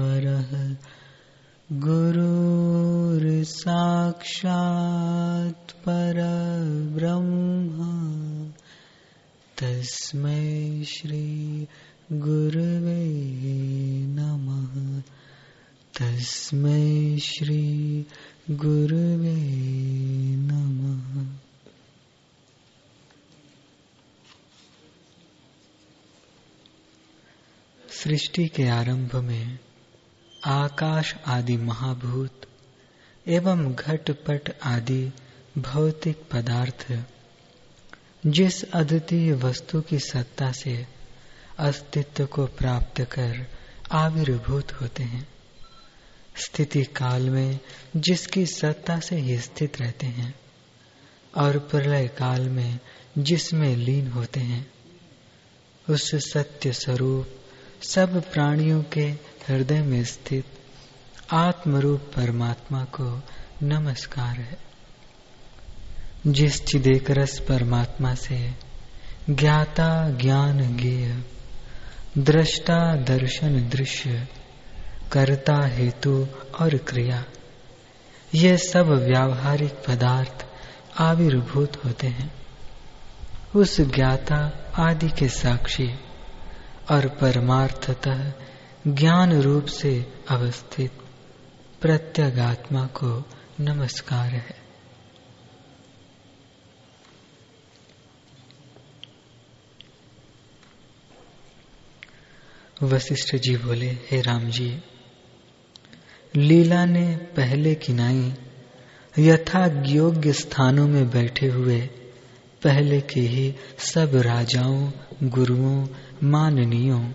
परमेश्वरः गुरुर्साक्षात् परब्रह्म। तस्मै श्रीगुरवे नमः। तस्मै श्रीगुरवे नमः। सृष्टि के आरंभ में आकाश आदि महाभूत एवं घटपट आदि भौतिक पदार्थ। जिस अद्वितीय वस्तु की सत्ता से अस्तित्व को प्राप्त कर आविर्भूत होते हैं। स्थिति काल में जिसकी सत्ता से ही स्थित रहते हैं और प्रलय काल में जिसमें लीन होते हैं। उस सत्य स्वरूप सब प्राणियों के हृदय में स्थित आत्मरूप परमात्मा को नमस्कार है। जिस चिदेकरस परमात्मा से ज्ञाता ज्ञान गेय दृष्टा दर्शन दृश्य, कर्ता हेतु और क्रिया, ये सब व्यावहारिक पदार्थ आविर्भूत होते हैं। उस ज्ञाता आदि के साक्षी और परमार्थतः ज्ञान रूप से अवस्थित प्रत्यगात्मा को नमस्कार है। वशिष्ठ जी बोले, हे राम जी, लीला ने पहले किनाई यथा योग्य स्थानों में बैठे हुए पहले के ही सब राजाओं, गुरुओं, माननीयों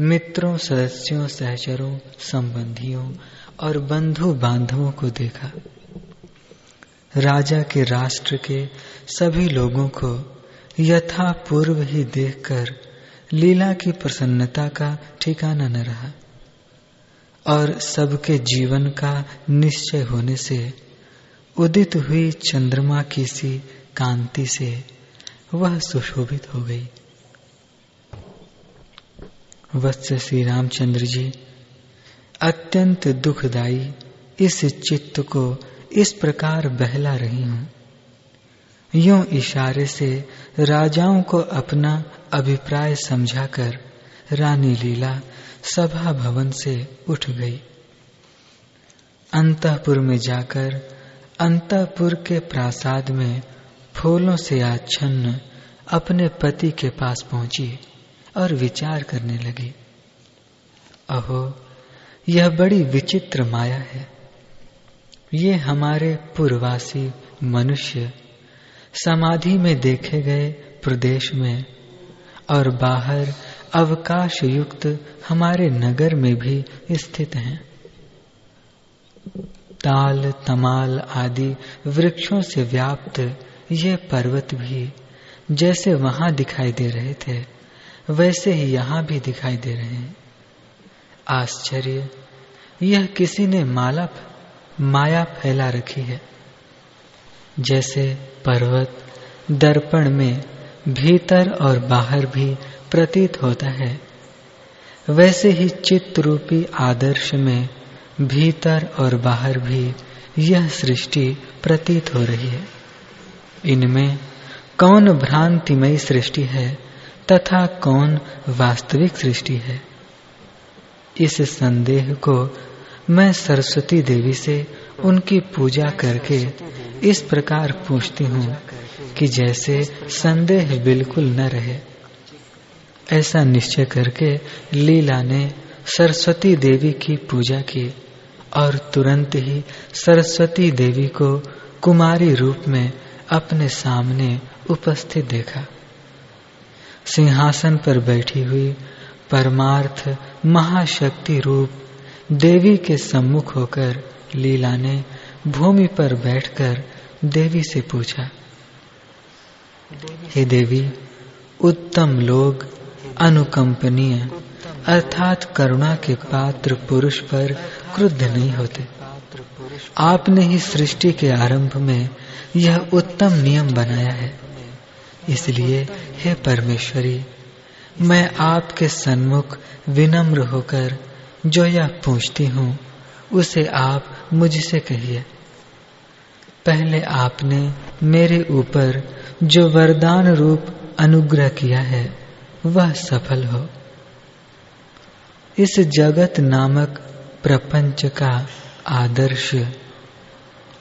मित्रों, सदस्यों, सहचरों, संबंधियों और बंधु बांधवों को देखा। राजा के राष्ट्र के सभी लोगों को यथा पूर्व ही देखकर लीला की प्रसन्नता का ठिकाना न रहा और सबके जीवन का निश्चय होने से, उदित हुई चंद्रमा की सी कांति से वह सुशोभित हो गई। वत्स श्री रामचंद्र जी, अत्यंत दुखदाई इस चित्त को इस प्रकार बहला रही हूँ। यूँ इशारे से राजाओं को अपना अभिप्राय समझाकर रानी लीला सभा भवन से उठ गई। अंतपुर में जाकर अंतपुर के प्रासाद में फूलों से आच्छन्न अपने पति के पास पहुँची। और विचार करने लगी। अहो, यह बड़ी विचित्र माया है। ये हमारे पूर्वासी मनुष्य समाधि में देखे गए प्रदेश में और बाहर अवकाश युक्त हमारे नगर में भी स्थित हैं। ताल, तमाल आदि वृक्षों से व्याप्त ये पर्वत भी जैसे वहाँ दिखाई दे रहे थे वैसे ही यहाँ भी दिखाई दे रहे हैं। आश्चर्य! यह किसी ने माला माया फैला रखी है। जैसे पर्वत दर्पण में भीतर और बाहर भी प्रतीत होता है, वैसे ही चित्त रूपी आदर्श में भीतर और बाहर भी यह सृष्टि प्रतीत हो रही है। इनमें कौन भ्रांतिमयी सृष्टि है? तथा कौन वास्तविक सृष्टि है? इस संदेह को मैं सरस्वती देवी से उनकी पूजा करके इस प्रकार पूछती हूँ कि जैसे संदेह बिल्कुल न रहे, ऐसा निश्चय करके लीला ने सरस्वती देवी की पूजा की और तुरंत ही सरस्वती देवी को कुमारी रूप में अपने सामने उपस्थित देखा। सिंहासन पर बैठी हुई परमार्थ महाशक्ति रूप देवी के सम्मुख होकर लीला ने भूमि पर बैठकर देवी से पूछा, हे देवी, उत्तम लोग, अनुकंपनीय, अर्थात करुणा के पात्र पुरुष पर क्रुद्ध नहीं होते। आपने ही सृष्टि के आरंभ में यह उत्तम नियम बनाया है। इसलिए, हे परमेश्वरी, मैं आपके सन्मुख विनम्र होकर जो यह पूछती हूँ, उसे आप मुझसे कहिए। पहले आपने मेरे ऊपर जो वरदान रूप अनुग्रह किया है, वह सफल हो। इस जगत नामक प्रपंच का आदर्श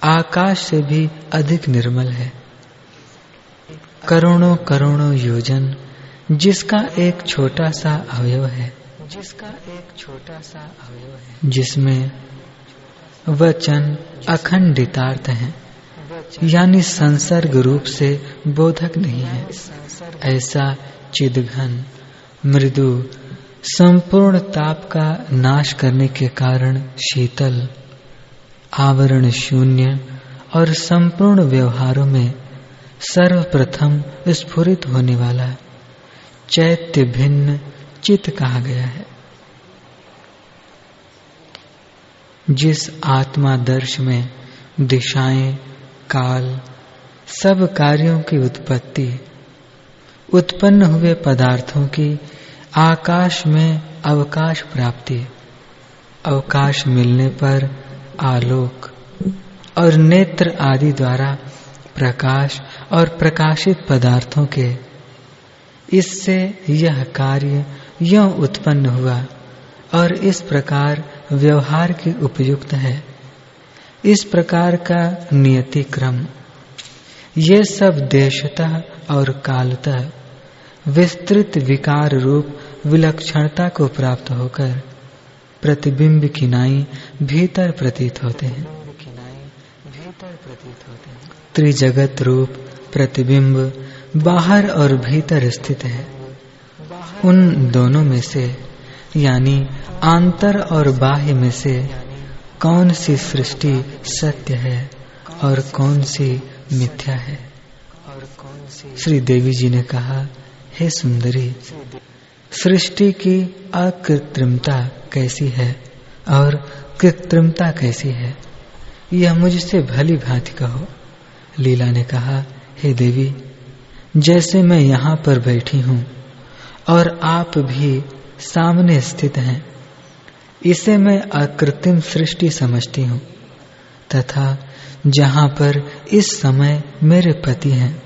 आकाश से भी अधिक निर्मल है। करोड़ों करोड़ों योजन जिसका एक छोटा सा अवयव है। जिसका एक छोटा सा अवयव है। जिसमें वचन अखंडितार्थ है यानी संसर्ग रूप से बोधक नहीं है। ऐसा चिदघन मृदु संपूर्ण ताप का नाश करने के कारण शीतल आवरण शून्य और संपूर्ण व्यवहारों में सर्वप्रथम स्फुरित होने वाला चैत्य भिन्न चित कहा गया है। जिस आत्मा दर्श में दिशाएँ, काल, सब कार्यों की उत्पत्ति, उत्पन्न हुए पदार्थों की आकाश में अवकाश प्राप्ति, अवकाश मिलने पर आलोक और नेत्र आदि द्वारा प्रकाश और प्रकाशित पदार्थों के। इससे यह कार्य यह उत्पन्न हुआ और इस प्रकार व्यवहार की उपयुक्त है। इस प्रकार का नियति क्रम ये सब देशतः और कालतः विस्तृत विकार रूप विलक्षणता को प्राप्त होकर प्रतिबिंब किनाई भीतर प्रतीत होते हैं। त्रिजगत रूप प्रतिबिंब बाहर और भीतर स्थित है। उन दोनों में से, यानी आंतर और बाह्य में से, कौन सी सृष्टि सत्य है और कौन सी मिथ्या है? श्री देवी जी ने कहा, हे सुंदरी, सृष्टि की अकृत्रिमता कैसी है और कृत्रिमता कैसी है? यह मुझसे भली भांति कहो। लीला ने कहा हे देवी, जैसे मैं यहाँ पर बैठी हूँ और आप भी सामने स्थित हैं, इसे मैं अकृत्रिम सृष्टि समझती हूँ, तथा जहाँ पर इस समय मेरे पति हैं,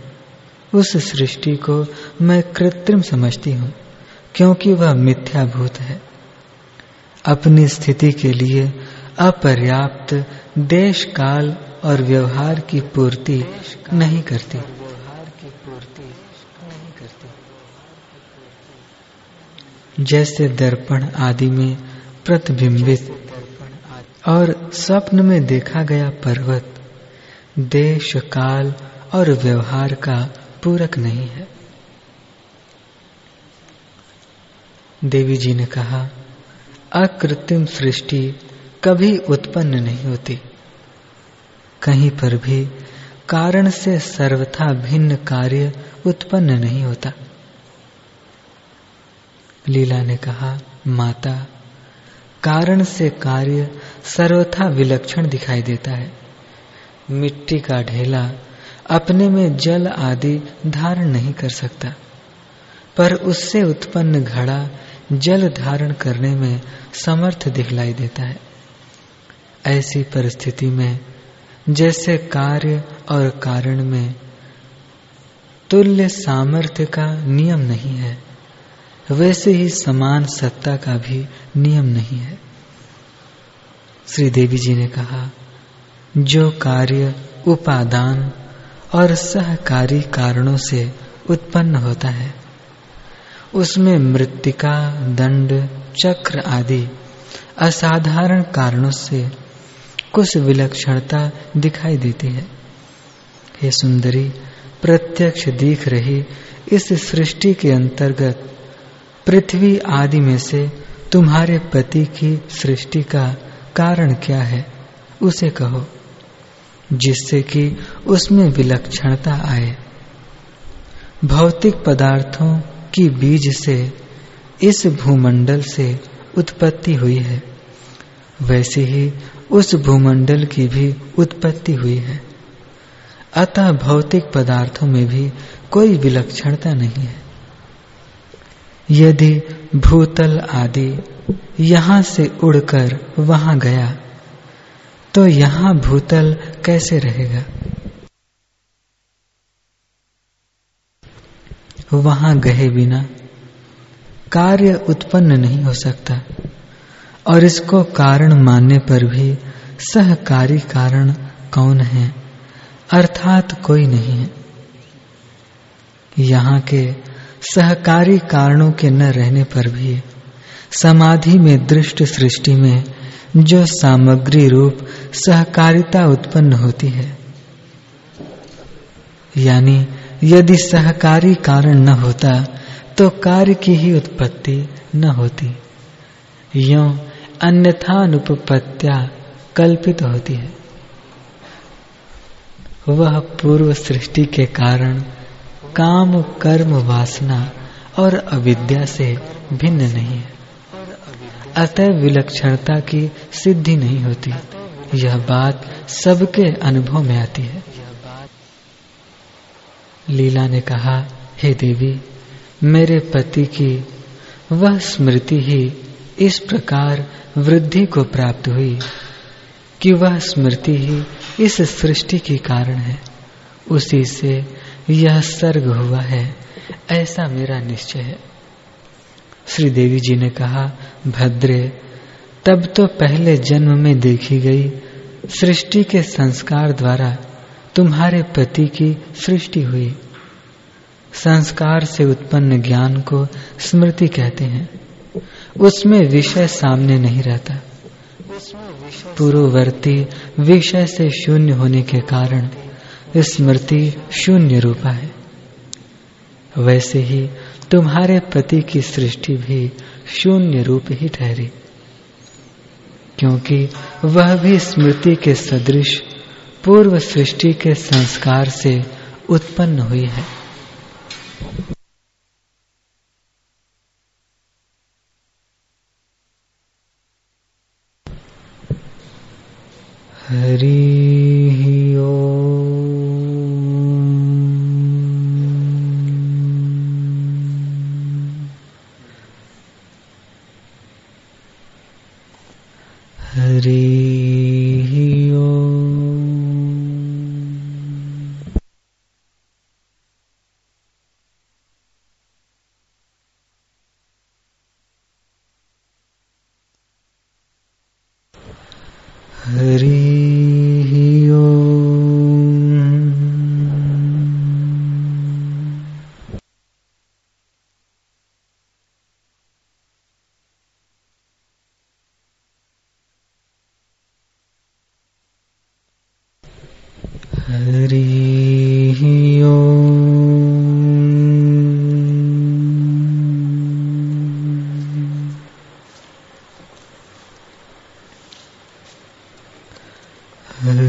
उस सृष्टि को मैं कृत्रिम समझती हूँ, क्योंकि वह मिथ्याभूत है। अपनी स्थिति के लिए अपर्याप्त देश काल और व्यवहार की पूर्ति नहीं करती। जैसे दर्पण आदि में प्रतिबिंबित और स्वप्न में देखा गया पर्वत, देश काल और व्यवहार का पूरक नहीं है। देवी जी ने कहा, अकृत्रिम सृष्टि कभी उत्पन्न नहीं होती। कहीं पर भी कारण से सर्वथा भिन्न कार्य उत्पन्न नहीं होता। लीला ने कहा, माता, कारण से कार्य सर्वथा विलक्षण दिखाई देता है। मिट्टी का ढेला अपने में जल आदि धारण नहीं कर सकता, पर उससे उत्पन्न घड़ा जल धारण करने में समर्थ दिखलाई देता है। ऐसी परिस्थिति में जैसे कार्य और कारण में तुल्य सामर्थ्य का नियम नहीं है, वैसे ही समान सत्ता का भी नियम नहीं है। श्री देवी जी ने कहा, जो कार्य उपादान और सहकारी कारणों से उत्पन्न होता है, उसमें मृतिका, दंड, चक्र आदि असाधारण कारणों से कुछ विलक्षणता दिखाई देती है। हे सुंदरी, प्रत्यक्ष दिख रही इस सृष्टि के अंतर्गत पृथ्वी आदि में से तुम्हारे पति की सृष्टि का कारण क्या है, उसे कहो, जिससे कि उसमें विलक्षणता आए। भौतिक पदार्थों की बीज से इस भूमंडल से उत्पत्ति हुई है। वैसे ही उस भूमंडल की भी उत्पत्ति हुई है। अतः भौतिक पदार्थों में भी कोई विलक्षणता नहीं है। यदि भूतल आदि यहाँ से उड़कर वहाँ गया तो यहाँ भूतल कैसे रहेगा? वहाँ गए बिना कार्य उत्पन्न नहीं हो सकता। और इसको कारण मानने पर भी सहकारी कारण कौन है? अर्थात कोई नहीं। है यहाँ के सहकारी कारणों के न रहने पर भी समाधि में दृष्ट सृष्टि में जो सामग्री रूप सहकारिता उत्पन्न होती है, यानी यदि सहकारी कारण न होता तो कार्य की ही उत्पत्ति न होती। यो अन्यथा अनुपत्या कल्पित होती है। वह पूर्व सृष्टि के कारण काम, कर्म, वासना और अविद्या से भिन्न नहीं है। अतः विलक्षणता की सिद्धि नहीं होती। यह बात सबके अनुभव में आती है। लीला ने कहा, हे देवी, मेरे पति की वह स्मृति ही इस प्रकार वृद्धि को प्राप्त हुई कि वह स्मृति ही इस सृष्टि के कारण है। उसी से यह सर्ग हुआ है, ऐसा मेरा निश्चय है। श्री देवी जी ने कहा, भद्रे, तब तो पहले जन्म में देखी गई सृष्टि के संस्कार द्वारा तुम्हारे पति की सृष्टि हुई। संस्कार से उत्पन्न ज्ञान को स्मृति कहते हैं। उसमें विषय सामने नहीं रहता। पूर्ववर्ती विषय से शून्य होने के कारण स्मृति शून्य रूपा है। वैसे ही तुम्हारे पति की सृष्टि भी शून्य रूप ही ठहरी। क्योंकि वह भी स्मृति के सदृश पूर्व सृष्टि के संस्कार से उत्पन्न हुई है। हरि वशिष्ठ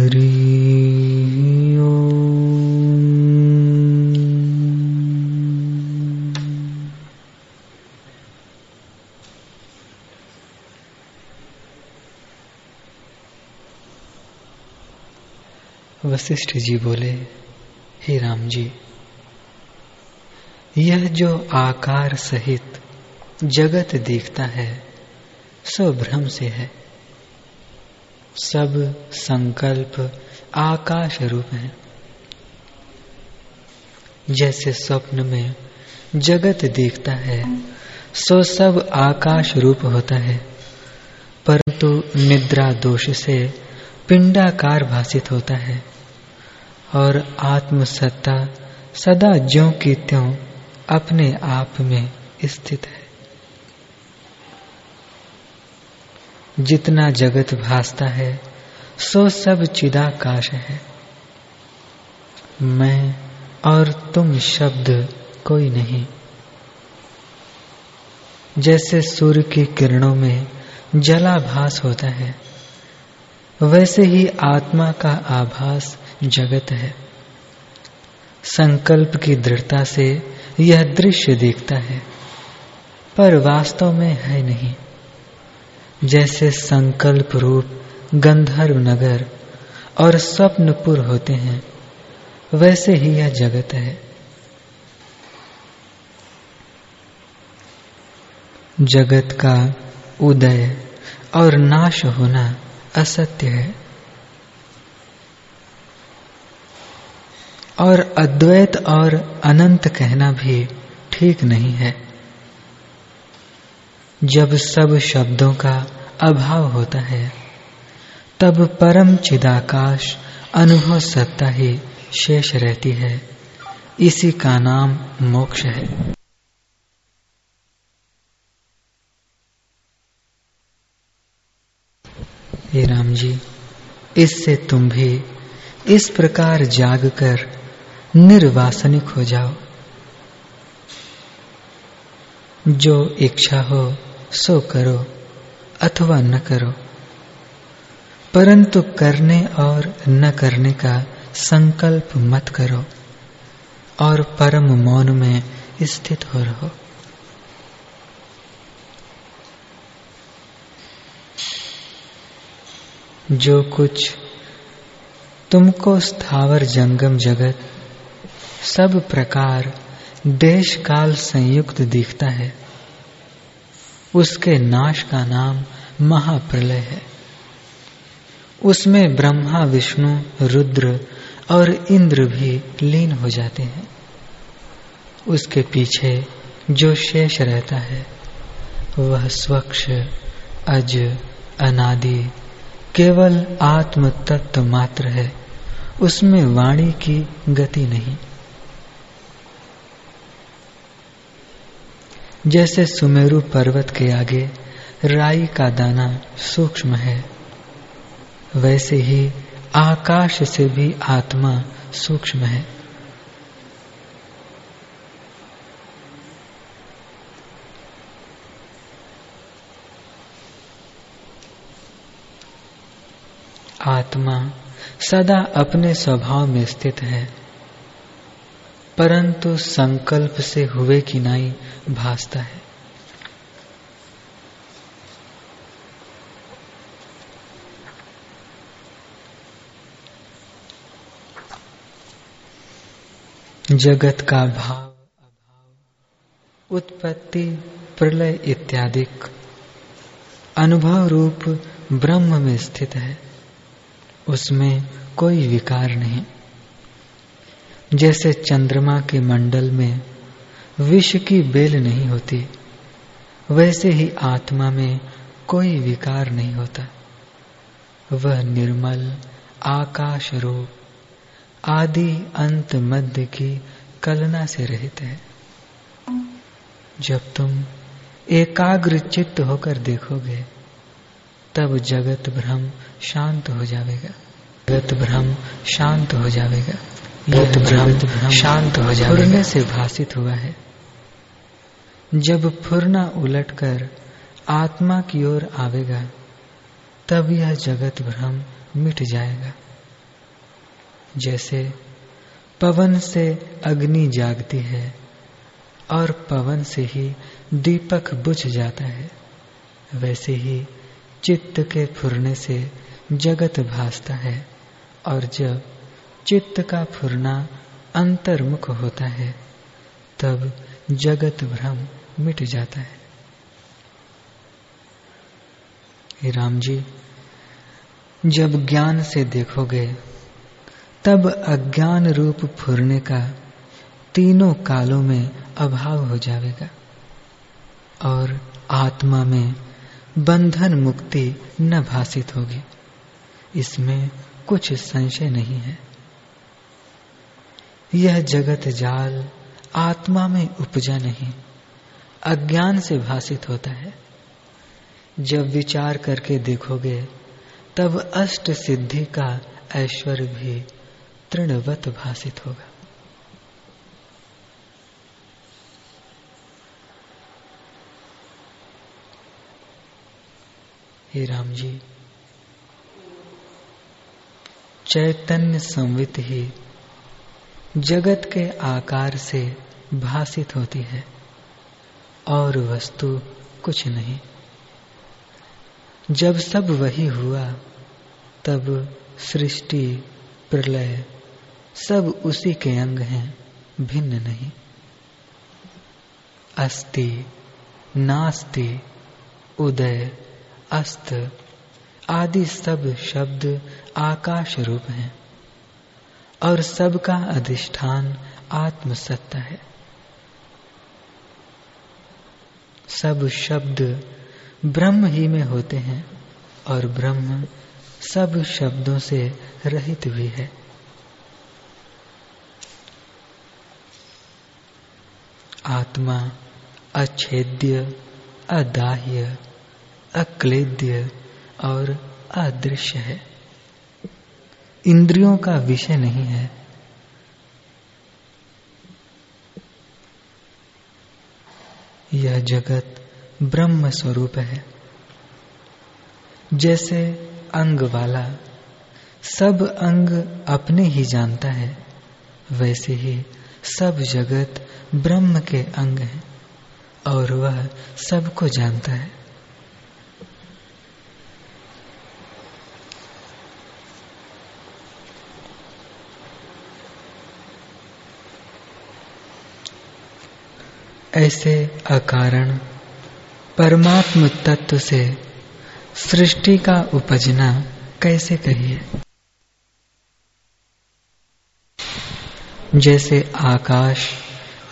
जी बोले, हे राम जी, यह जो आकार सहित जगत देखता है, सो भ्रम से है। सब संकल्प आकाश रूप है। जैसे स्वप्न में जगत देखता है, सो सब आकाश रूप होता है। परंतु निद्रा दोष से पिंडाकार भाषित होता है और आत्मसत्ता सदा ज्यो की त्यों अपने आप में स्थित है। जितना जगत भासता है, सो सब चिदाकाश है। मैं और तुम शब्द कोई नहीं। जैसे सूर्य की किरणों में जलाभास होता है, वैसे ही आत्मा का आभास जगत है। संकल्प की दृढ़ता से यह दृश्य देखता है, पर वास्तव में है नहीं। जैसे संकल्प रूप गंधर्व नगर और स्वप्नपुर होते हैं, वैसे ही यह जगत है। जगत का उदय और नाश होना असत्य है। और अद्वैत और अनंत कहना भी ठीक नहीं है। जब सब शब्दों का अभाव होता है, तब परम चिदाकाश अनुभव सत्ता ही शेष रहती है। इसी का नाम मोक्ष है। हे राम जी, इससे तुम भी इस प्रकार जागकर निर्वासनिक हो जाओ। जो इच्छा हो सो करो अथवा न करो। परंतु करने और न करने का संकल्प मत करो और परम मौन में स्थित हो रहो। जो कुछ तुमको स्थावर जंगम जगत सब प्रकार देश काल संयुक्त दिखता है उसके नाश का नाम महाप्रलय है। उसमें ब्रह्मा, विष्णु, रुद्र और इंद्र भी लीन हो जाते हैं। उसके पीछे जो शेष रहता है, वह स्वच्छ, अज, अनादि, केवल आत्म तत्व मात्र है। उसमें वाणी की गति नहीं। जैसे सुमेरु पर्वत के आगे राई का दाना सूक्ष्म है, वैसे ही आकाश से भी आत्मा सूक्ष्म है। आत्मा सदा अपने स्वभाव में स्थित है। परंतु संकल्प से हुए कि नाई भासता है। जगत का भाव, अभाव, उत्पत्ति, प्रलय इत्यादि अनुभव रूप ब्रह्म में स्थित है। उसमें कोई विकार नहीं। जैसे चंद्रमा के मंडल में विष की बेल नहीं होती, वैसे ही आत्मा में कोई विकार नहीं होता। वह निर्मल, आकाश रूप, आदि अंत मध्य की कलना से रहित है। जब तुम एकाग्र चित्त होकर देखोगे, तब जगत भ्रम शांत हो जाएगा जगत भ्रम शांत हो जाएगा जगत भ्रम शांत हो जाएगा फुरने से भाषित हुआ है। जब फुरना उलटकर आत्मा की ओर आवेगा तब यह जगत भ्रम मिट जाएगा। जैसे पवन से अग्नि जागती है और पवन से ही दीपक बुझ जाता है वैसे ही चित्त के फुरने से जगत भासता है और जब चित्त का फुरना अंतर्मुख होता है, तब जगत भ्रम मिट जाता है। राम जी, जब ज्ञान से देखोगे, तब अज्ञान रूप फुरने का तीनों कालों में अभाव हो जाएगा और आत्मा में बंधन मुक्ति न भाषित होगी। इसमें कुछ संशय नहीं है। यह जगत जाल आत्मा में उपजा नहीं, अज्ञान से भाषित होता है। जब विचार करके देखोगे, तब अष्ट सिद्धि का ऐश्वर्य भी तृणवत भाषित होगा। हे राम जी, चैतन्य संवित ही जगत के आकार से भाषित होती है और वस्तु कुछ नहीं। जब सब वही हुआ, तब सृष्टि, प्रलय सब उसी के अंग हैं, भिन्न नहीं। अस्ति नास्ति, उदय, अस्त आदि सब शब्द आकाश रूप हैं। और सबका अधिष्ठान आत्मसत्ता है। सब शब्द ब्रह्म ही में होते हैं और ब्रह्म सब शब्दों से रहित भी है। आत्मा अच्छेद्य अदाह्य, अक्लेद्य और अदृश्य है। इंद्रियों का विषय नहीं है। यह जगत ब्रह्म स्वरूप है। जैसे अंग वाला सब अंग अपने ही जानता है, वैसे ही सब जगत ब्रह्म के अंग है और वह सबको जानता है। ऐसे अकारण परमात्म तत्व से सृष्टि का उपजना कैसे कहिए जैसे आकाश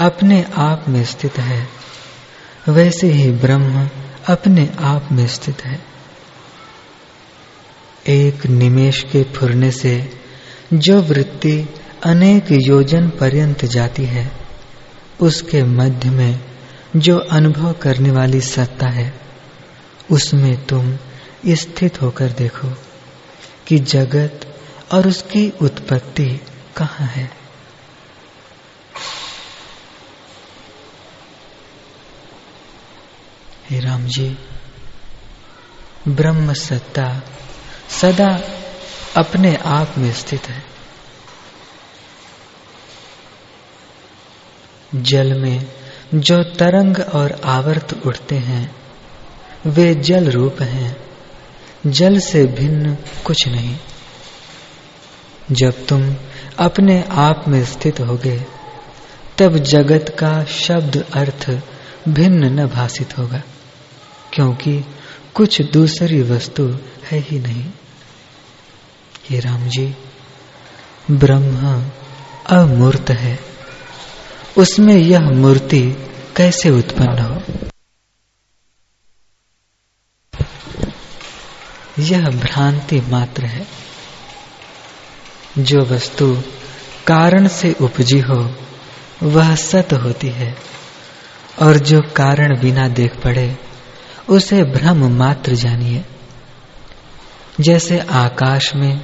अपने आप में स्थित है, वैसे ही ब्रह्म अपने आप में स्थित है। एक निमेश के फुरने से जो वृत्ति अनेक योजन पर्यंत जाती है उसके मध्य में जो अनुभव करने वाली सत्ता है, उसमें तुम स्थित होकर देखो कि जगत और उसकी उत्पत्ति कहाँ है। हे राम जी, ब्रह्म सत्ता सदा अपने आप में स्थित है। जल में जो तरंग और आवर्त उठते हैं, वे जल रूप हैं। जल से भिन्न कुछ नहीं। जब तुम अपने आप में स्थित होगे, तब जगत का शब्द अर्थ भिन्न न भाषित होगा, क्योंकि कुछ दूसरी वस्तु है ही नहीं। ये राम जी, ब्रह्म अमूर्त है। उसमें यह मूर्ति कैसे उत्पन्न हो? यह भ्रांति मात्र है। जो वस्तु कारण से उपजी हो, वह सत होती है। और जो कारण बिना देख पड़े, उसे भ्रम मात्र जानिए। जैसे आकाश में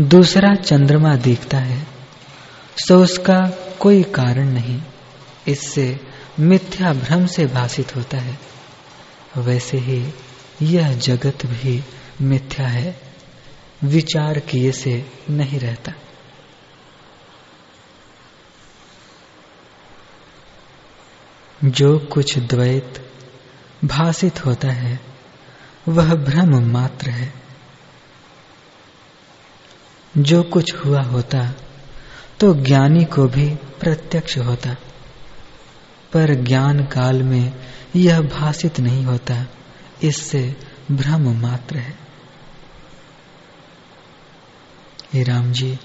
दूसरा चंद्रमा दिखता है, सो उसका कोई कारण नहीं। इससे मिथ्या भ्रम से भाषित होता है। वैसे ही यह जगत भी मिथ्या है। विचार किए से नहीं रहता। जो कुछ द्वैत भाषित होता है, वह भ्रम मात्र है। जो कुछ हुआ होता तो ज्ञानी को भी प्रत्यक्ष होता। पर ज्ञान काल में यह भाषित नहीं होता, इससे भ्रम मात्र है। हे राम जी,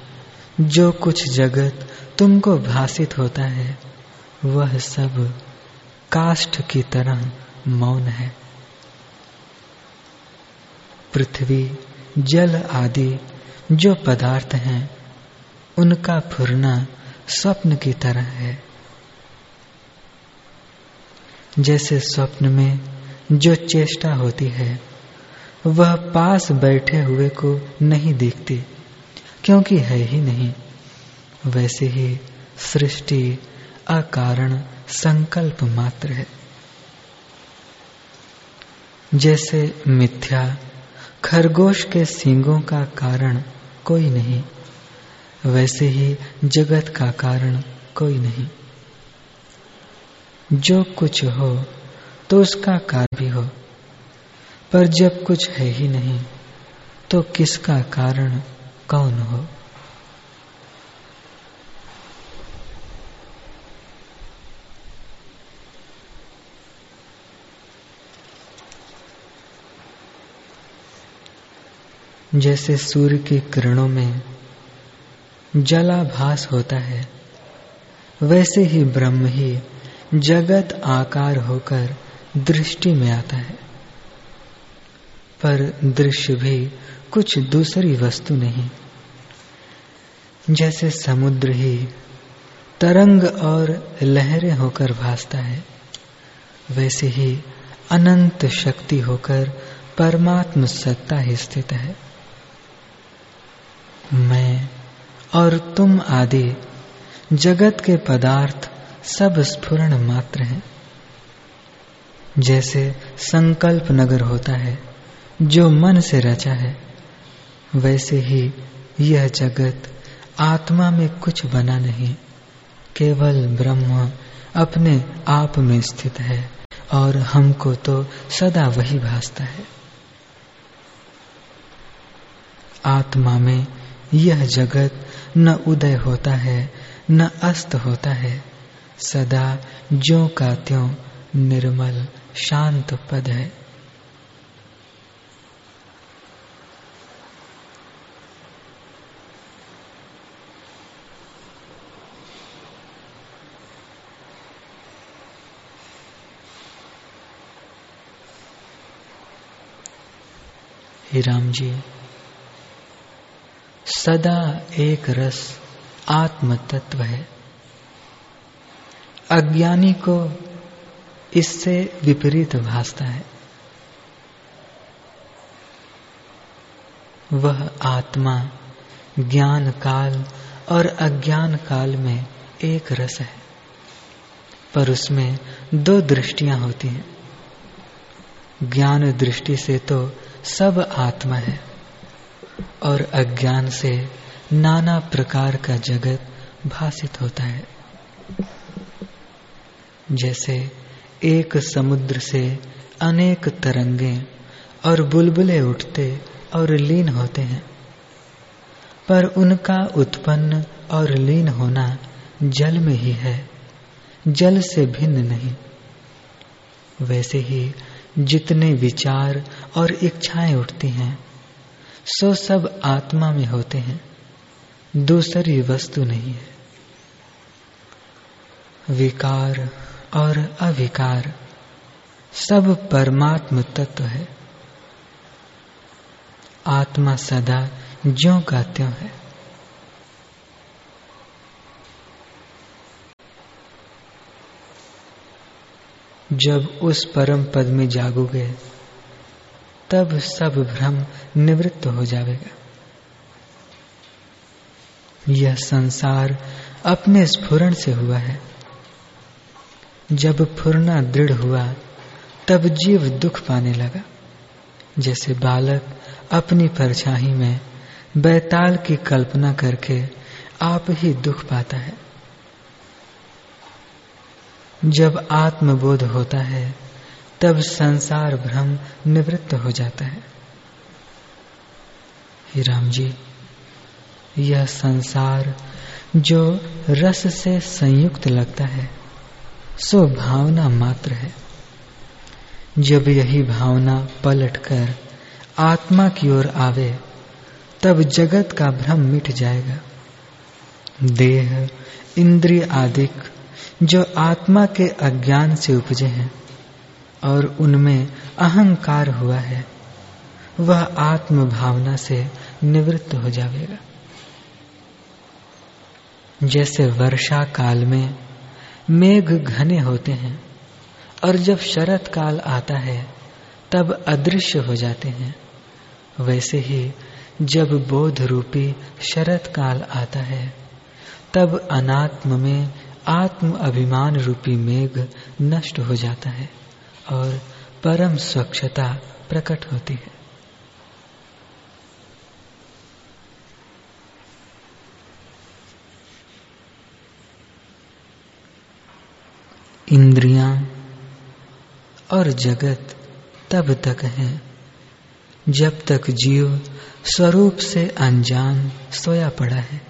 जो कुछ जगत तुमको भाषित होता है, वह सब काष्ठ की तरह मौन है। पृथ्वी, जल आदि जो पदार्थ हैं, उनका फुरना स्वप्न की तरह है। जैसे स्वप्न में जो चेष्टा होती है, वह पास बैठे हुए को नहीं देखती, क्योंकि है ही नहीं। वैसे ही सृष्टि अकारण संकल्प मात्र है। जैसे मिथ्या खरगोश के सींगों का कारण कोई नहीं, वैसे ही जगत का कारण कोई नहीं। जो कुछ हो तो उसका कार्य भी हो। पर जब कुछ है ही नहीं तो किसका कारण कौन हो? जैसे सूर्य के किरणों में जलाभास होता है, वैसे ही ब्रह्म ही जगत आकार होकर दृष्टि में आता है। पर दृश्य भी कुछ दूसरी वस्तु नहीं। जैसे समुद्र ही तरंग और लहरें होकर भासता है, वैसे ही अनंत शक्ति होकर परमात्म सत्ता ही स्थित है। मैं और तुम आदि जगत के पदार्थ सब स्फुरण मात्र हैं। जैसे संकल्प नगर होता है, जो मन से रचा है, वैसे ही यह जगत आत्मा में कुछ बना नहीं। केवल ब्रह्म अपने आप में स्थित है, और हमको तो सदा वही भासता है। आत्मा में यह जगत न उदय होता है, न अस्त होता है। सदा ज्यो का त्यों निर्मल शांत पद है। ही राम जी, सदा एक रस आत्म तत्व है। अज्ञानी को इससे विपरीत भासता है। वह आत्मा ज्ञान काल और अज्ञान काल में एक रस है, पर उसमें दो दृष्टियाँ होती हैं। ज्ञान दृष्टि से तो सब आत्मा है और अज्ञान से नाना प्रकार का जगत भाषित होता है। जैसे एक समुद्र से अनेक तरंगे और बुलबुले उठते और लीन होते हैं। पर उनका उत्पन्न और लीन होना जल में ही है, जल से भिन्न नहीं। वैसे ही जितने विचार और इच्छाएँ उठती हैं, सो सब आत्मा में होते हैं, दूसरी वस्तु नहीं है। विकार और अविकार, सब परमात्म तत्व है। आत्मा सदा ज्यो का त्यों है। जब उस परम पद में जागोगे, तब सब भ्रम निवृत्त हो जाएगा यह संसार अपने स्फुरण से हुआ है। जब फुरना दृढ़ हुआ, तब जीव दुख पाने लगा। जैसे बालक अपनी परछाई में बैताल की कल्पना करके आप ही दुख पाता है। जब आत्मबोध होता है, तब संसार भ्रम निवृत्त हो जाता है। ही राम जी, यह संसार जो रस से संयुक्त लगता है सो भावना मात्र है। जब यही भावना पलटकर आत्मा की ओर आवे, तब जगत का भ्रम मिट जाएगा। देह, इंद्रिय आदिक जो आत्मा के अज्ञान से उपजे हैं और उनमें अहंकार हुआ है, वह आत्म भावना से निवृत्त हो जाएगा जैसे वर्षा काल में मेघ घने होते हैं, और जब शरत काल आता है, तब अदृश्य हो जाते हैं। वैसे ही जब बोध रूपी शरत काल आता है, तब अनात्म में आत्म अभिमान रूपी मेघ नष्ट हो जाता है, और परम स्वच्छता प्रकट होती है। इंद्रियाँ और जगत तब तक है, जब तक जीव स्वरूप से अनजान सोया पड़ा है।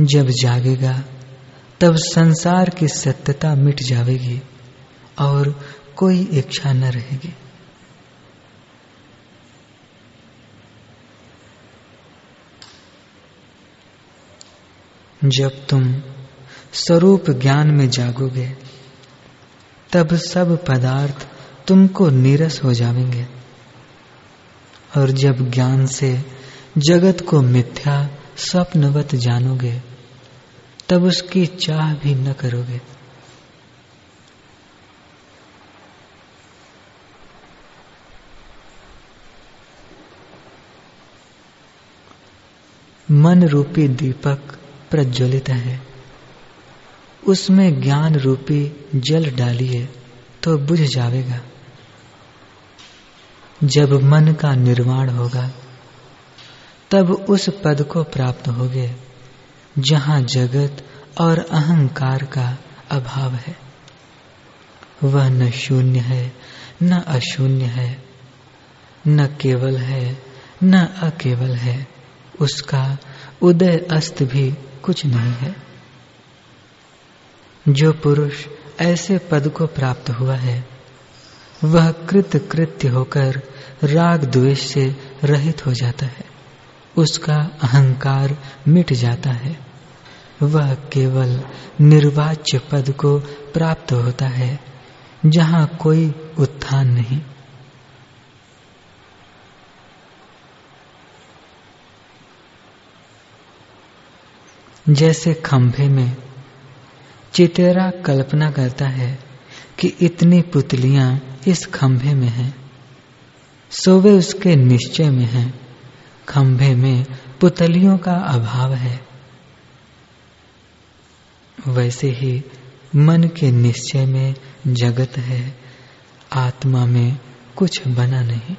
जब जागेगा, तब संसार की सत्यता मिट जाएगी और कोई इच्छा न रहेगी। जब तुम स्वरूप ज्ञान में जागोगे, तब सब पदार्थ तुमको नीरस हो जाएँगे। और जब ज्ञान से जगत को मिथ्या स्वप्नवत जानोगे, तब उसकी चाह भी न करोगे। मन रूपी दीपक प्रज्वलित है। उसमें ज्ञान रूपी जल डालिए तो बुझ जाएगा जब मन का निर्माण होगा, तब उस पद को प्राप्त होगे, जहाँ जगत और अहंकार का अभाव है। वह न शून्य है, न अशून्य है, न केवल है, न अकेवल है, उसका उदय अस्त भी कुछ नहीं है। जो पुरुष ऐसे पद को प्राप्त हुआ है, वह कृत कृत्य होकर राग द्वेष से रहित हो जाता है। उसका अहंकार मिट जाता है। वह केवल निर्वाच्य पद को प्राप्त होता है, जहाँ कोई उत्थान नहीं। जैसे खंभे में चितेरा कल्पना करता है कि इतनी पुतलियाँ इस खंभे में हैं। सो वे उसके निश्चय में हैं। खंभे में पुतलियों का अभाव है। वैसे ही मन के निश्चय में जगत है। आत्मा में कुछ बना नहीं।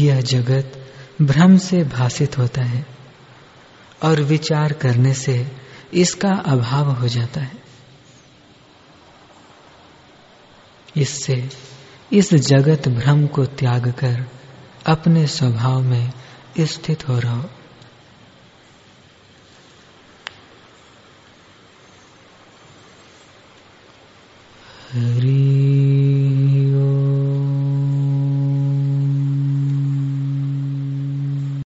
यह जगत भ्रम से भाषित होता है और विचार करने से इसका अभाव हो जाता है। इससे इस जगत भ्रम को त्याग कर अपने स्वभाव में स्थित हो रहो। हरि